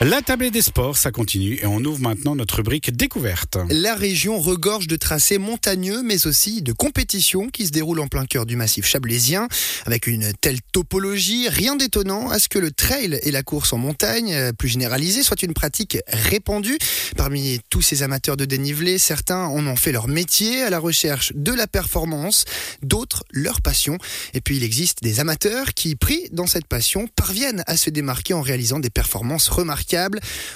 La tablée des sports, ça continue et on ouvre maintenant notre rubrique découverte. La région regorge de tracés montagneux, mais aussi de compétitions qui se déroulent en plein cœur du massif chablaisien. Avec une telle topologie, rien d'étonnant à ce que le trail et la course en montagne, euh, plus généralisée, soit une pratique répandue. Parmi tous ces amateurs de dénivelé, certains en ont fait leur métier à la recherche de la performance, d'autres leur passion. Et puis il existe des amateurs qui, pris dans cette passion, parviennent à se démarquer en réalisant des performances remarquables.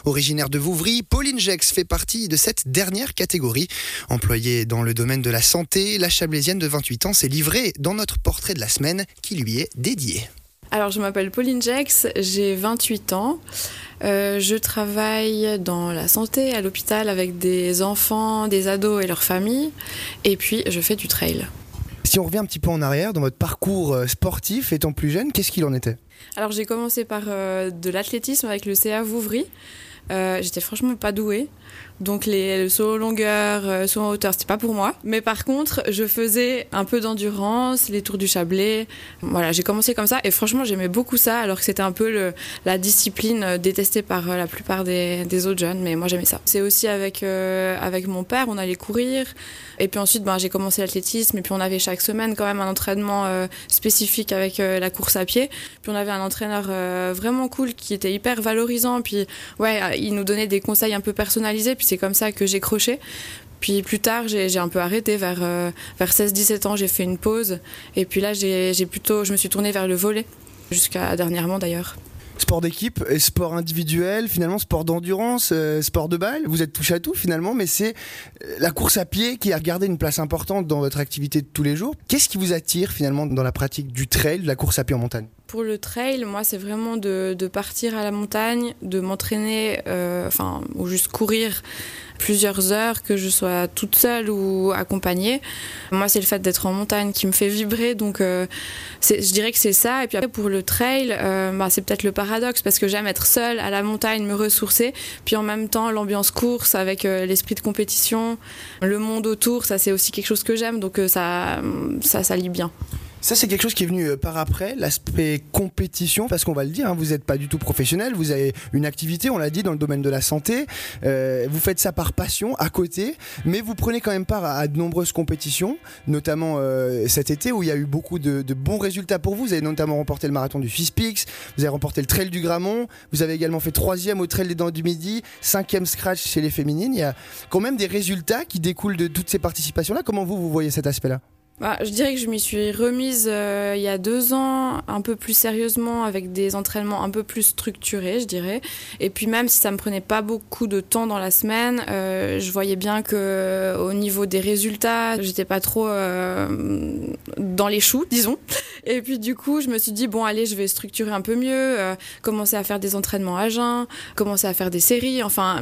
Originaire de Vouvry, Pauline Jex fait partie de cette dernière catégorie. Employée dans le domaine de la santé, la Chablaisienne de 28 ans s'est livrée dans notre portrait de la semaine qui lui est dédié. Alors, je m'appelle Pauline Jex, j'ai 28 ans. Euh, je travaille dans la santé à l'hôpital avec des enfants, des ados et leurs familles. Et puis, je fais du trail. Si on revient un petit peu en arrière dans votre parcours euh, sportif étant plus jeune, qu'est-ce qu'il en était? Alors j'ai commencé par euh, de l'athlétisme avec le CA Vouvry. Euh, j'étais franchement pas douée. Donc les, le saut longueur, euh, saut en hauteur, c'était pas pour moi. Mais par contre, je faisais un peu d'endurance, les tours du Chablais. Voilà, j'ai commencé comme ça et franchement, j'aimais beaucoup ça alors que c'était un peu la discipline euh, détestée par la plupart des, autres jeunes. Mais moi, j'aimais ça. C'est aussi avec, avec mon père, on allait courir. Et puis ensuite, ben, j'ai commencé l'athlétisme et puis on avait chaque semaine quand même un entraînement spécifique avec la course à pied. Puis on avait un entraîneur vraiment cool qui était hyper valorisant. Puis ouais, il nous donnait des conseils un peu personnalisés. Puis c'est comme ça que j'ai croché. Puis plus tard, j'ai un peu arrêté vers, euh, vers 16-17 ans, j'ai fait une pause. Et puis là, j'ai plutôt, je me suis tournée vers le volet, jusqu'à dernièrement d'ailleurs. Sport d'équipe, sport individuel, finalement sport d'endurance, euh, sport de balle, vous êtes touché à tout finalement, mais c'est euh, la course à pied qui a gardé une place importante dans votre activité de tous les jours. Qu'est-ce qui vous attire finalement dans la pratique du trail, de la course à pied en montagne? Pour le trail, moi, c'est vraiment de, partir à la montagne, de m'entraîner, euh, enfin, ou juste courir plusieurs heures, que je sois toute seule ou accompagnée. Moi, c'est le fait d'être en montagne qui me fait vibrer, donc euh, je dirais que c'est ça. Et puis après, pour le trail, euh, bah, c'est peut-être le paradoxe, parce que j'aime être seule à la montagne, me ressourcer, puis en même temps, l'ambiance course avec l'esprit de compétition, le monde autour, ça, c'est aussi quelque chose que j'aime, donc ça, ça, bien. Ça, c'est quelque chose qui est venu euh, par après, l'aspect compétition, parce qu'on va le dire, hein, vous n'êtes pas du tout professionnel, vous avez une activité, on l'a dit, dans le domaine de la santé, euh, vous faites ça par passion, à côté, mais vous prenez quand même part à, de nombreuses compétitions, notamment euh, cet été où il y a eu beaucoup de, de, bons résultats pour vous. Vous avez notamment remporté le marathon du Fispix, vous avez remporté le trail du Gramont, vous avez également fait troisième au trail des Dents du Midi, cinquième scratch chez les féminines. Il y a quand même des résultats qui découlent de toutes ces participations-là. Comment vous, vous voyez cet aspect-là? Bah, je dirais que je m'y suis remise euh, il y a deux ans, un peu plus sérieusement, avec des entraînements un peu plus structurés, je dirais. Et puis même si ça me prenait pas beaucoup de temps dans la semaine, euh, je voyais bien que au niveau des résultats, j'étais pas trop euh, dans les choux, disons. Et puis du coup, je me suis dit bon, allez, je vais structurer un peu mieux, euh, commencer à faire des entraînements à jeun, commencer à faire des séries, enfin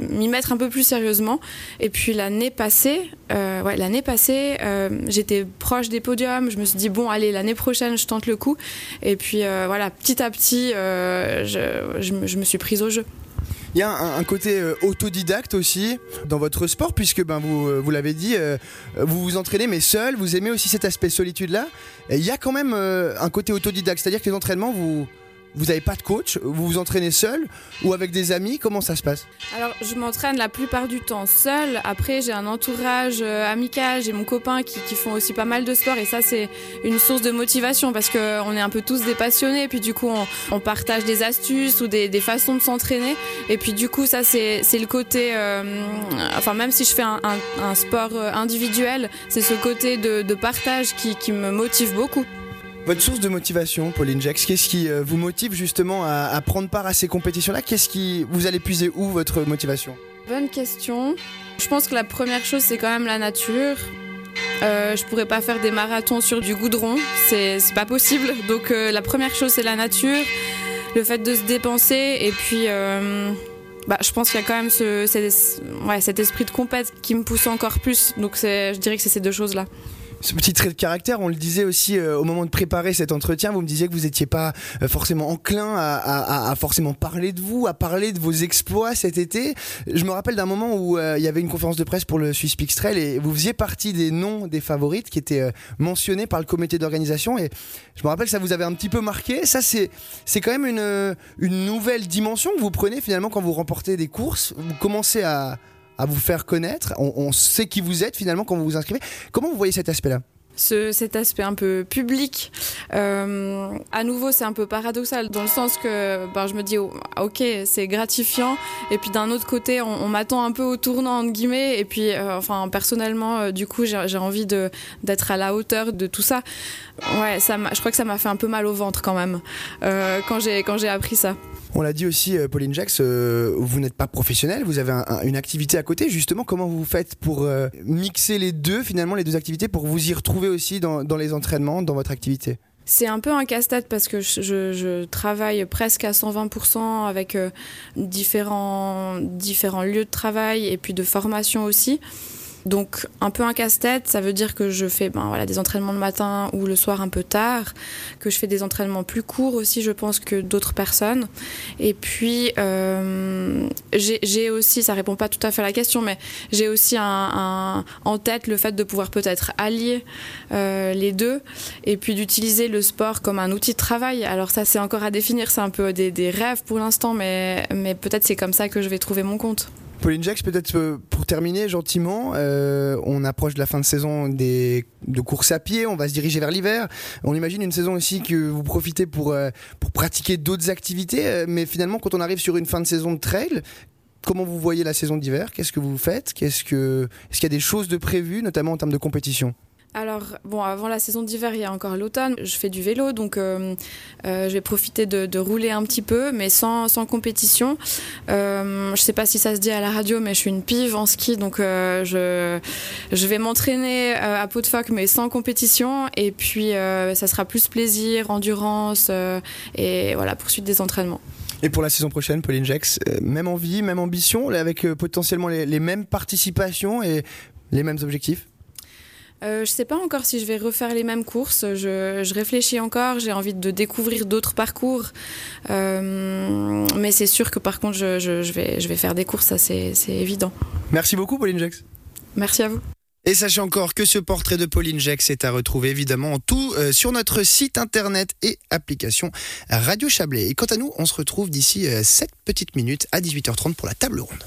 m'y mettre un peu plus sérieusement. Et puis l'année passée, euh, ouais, l'année passée, j'étais proche des podiums. Je me suis dit bon, allez, l'année prochaine, je tente le coup. Et puis euh, voilà, petit à petit, euh, je, je, je, me suis prise au jeu. Il y a un, côté euh, autodidacte aussi dans votre sport, puisque ben vous, vous l'avez dit, euh, vous vous entraînez mais seul. Vous aimez aussi cet aspect solitude là. Et il y a quand même euh, un côté autodidacte, c'est-à-dire que les entraînements vous vous n'avez pas de coach, vous vous entraînez seul ou avec des amis, comment ça se passe? Alors je m'entraîne la plupart du temps seul, après j'ai un entourage euh, amical, j'ai mon copain qui, qui, font aussi pas mal de sport et ça c'est une source de motivation parce qu'on est un peu tous des passionnés. Et puis du coup on, partage des astuces ou des, des façons de s'entraîner. Et puis du coup ça c'est le côté, euh, enfin même si je fais un, sport euh, individuel, c'est ce côté de, de partage qui, qui me motive beaucoup. Votre source de motivation, Pauline Jax, qu'est-ce qui euh, vous motive justement à, prendre part à ces compétitions-là? Qu'est-ce qui vous allez puiser où votre motivation? Bonne question. Je pense que la première chose c'est quand même la nature. Euh, je pourrais pas faire des marathons sur du goudron, c'est pas possible. Donc euh, la première chose c'est la nature, le fait de se dépenser et puis euh, bah, je pense qu'il y a quand même ce, cet, esprit de compète qui me pousse encore plus. Donc je dirais que c'est ces deux choses là. Ce petit trait de caractère, on le disait aussi euh, au moment de préparer cet entretien, vous me disiez que vous n'étiez pas euh, forcément enclin à, à, à, forcément parler de vous, à parler de vos exploits cet été. Je me rappelle d'un moment où euh, il y avait une conférence de presse pour le Swiss Trail et vous faisiez partie des noms des favorites qui étaient mentionnés par le comité d'organisation et je me rappelle que ça vous avait un petit peu marqué. Ça, c'est, c'est quand même une, une nouvelle dimension que vous prenez finalement quand vous remportez des courses. Vous commencez à à vous faire connaître. On, sait qui vous êtes finalement quand vous vous inscrivez. Comment vous voyez cet aspect-là? Ce, cet aspect un peu public. Euh, à nouveau, c'est un peu paradoxal dans le sens que ben, je me dis, oh, ok, c'est gratifiant, et puis d'un autre côté, on, m'attend un peu au tournant entre guillemets, et puis, euh, enfin, personnellement, euh, du coup, j'ai envie d'être à la hauteur de tout ça. Ouais, ça, je crois que ça m'a fait un peu mal au ventre quand même quand j'ai appris ça. On l'a dit aussi, Pauline Jax, vous n'êtes pas professionnelle, vous avez une activité à côté. Justement, comment vous faites pour mixer les deux, finalement, les deux activités, pour vous y retrouver? Aussi dans, les entraînements, dans votre activité c'est un peu un casse-tête parce que je, travaille presque à 120% avec différents, différents lieux de travail et puis de formation aussi. Donc un peu un casse-tête, ça veut dire que je fais ben, voilà, des entraînements le matin ou le soir un peu tard, que je fais des entraînements plus courts aussi, je pense, que d'autres personnes. Et puis euh, j'ai aussi, ça répond pas tout à fait à la question, mais j'ai aussi en tête le fait de pouvoir peut-être allier euh, les deux et puis d'utiliser le sport comme un outil de travail. Alors ça c'est encore à définir, c'est un peu des, des rêves pour l'instant, mais, mais peut-être c'est comme ça que je vais trouver mon compte. Pauline Jacques, peut-être euh, pour terminer gentiment, euh, on approche de la fin de saison des, de course à pied, on va se diriger vers l'hiver. On imagine une saison aussi que vous profitez pour, euh, pour pratiquer d'autres activités, mais finalement quand on arrive sur une fin de saison de trail, comment vous voyez la saison d'hiver? Qu'est-ce que vous faites? Qu'est-ce que, Est-ce qu'il y a des choses de prévues, notamment en termes de compétition? Alors, bon, avant la saison d'hiver, il y a encore l'automne. Je fais du vélo, donc euh, euh, je vais profiter de, rouler un petit peu, mais sans, compétition. Euh, je sais pas si ça se dit à la radio, mais je suis une pive en ski, donc euh, je, je vais m'entraîner à peau de mais sans compétition. Et puis, ça sera plus plaisir, endurance et voilà, poursuite des entraînements. Et pour la saison prochaine, Pauline Jex, même envie, même ambition, avec potentiellement les mêmes participations et les mêmes objectifs? Euh, je ne sais pas encore si je vais refaire les mêmes courses. Je, réfléchis encore. J'ai envie de découvrir d'autres parcours. Euh, mais c'est sûr que par contre, je, vais, je vais faire des courses, ça c'est évident. Merci beaucoup, Pauline Jex. Merci à vous. Et sachez encore que ce portrait de Pauline Jex est à retrouver évidemment en tout euh, sur notre site internet et application Radio Chablais. Et quant à nous, on se retrouve d'ici 7 petites minutes à 18h30 pour la table ronde.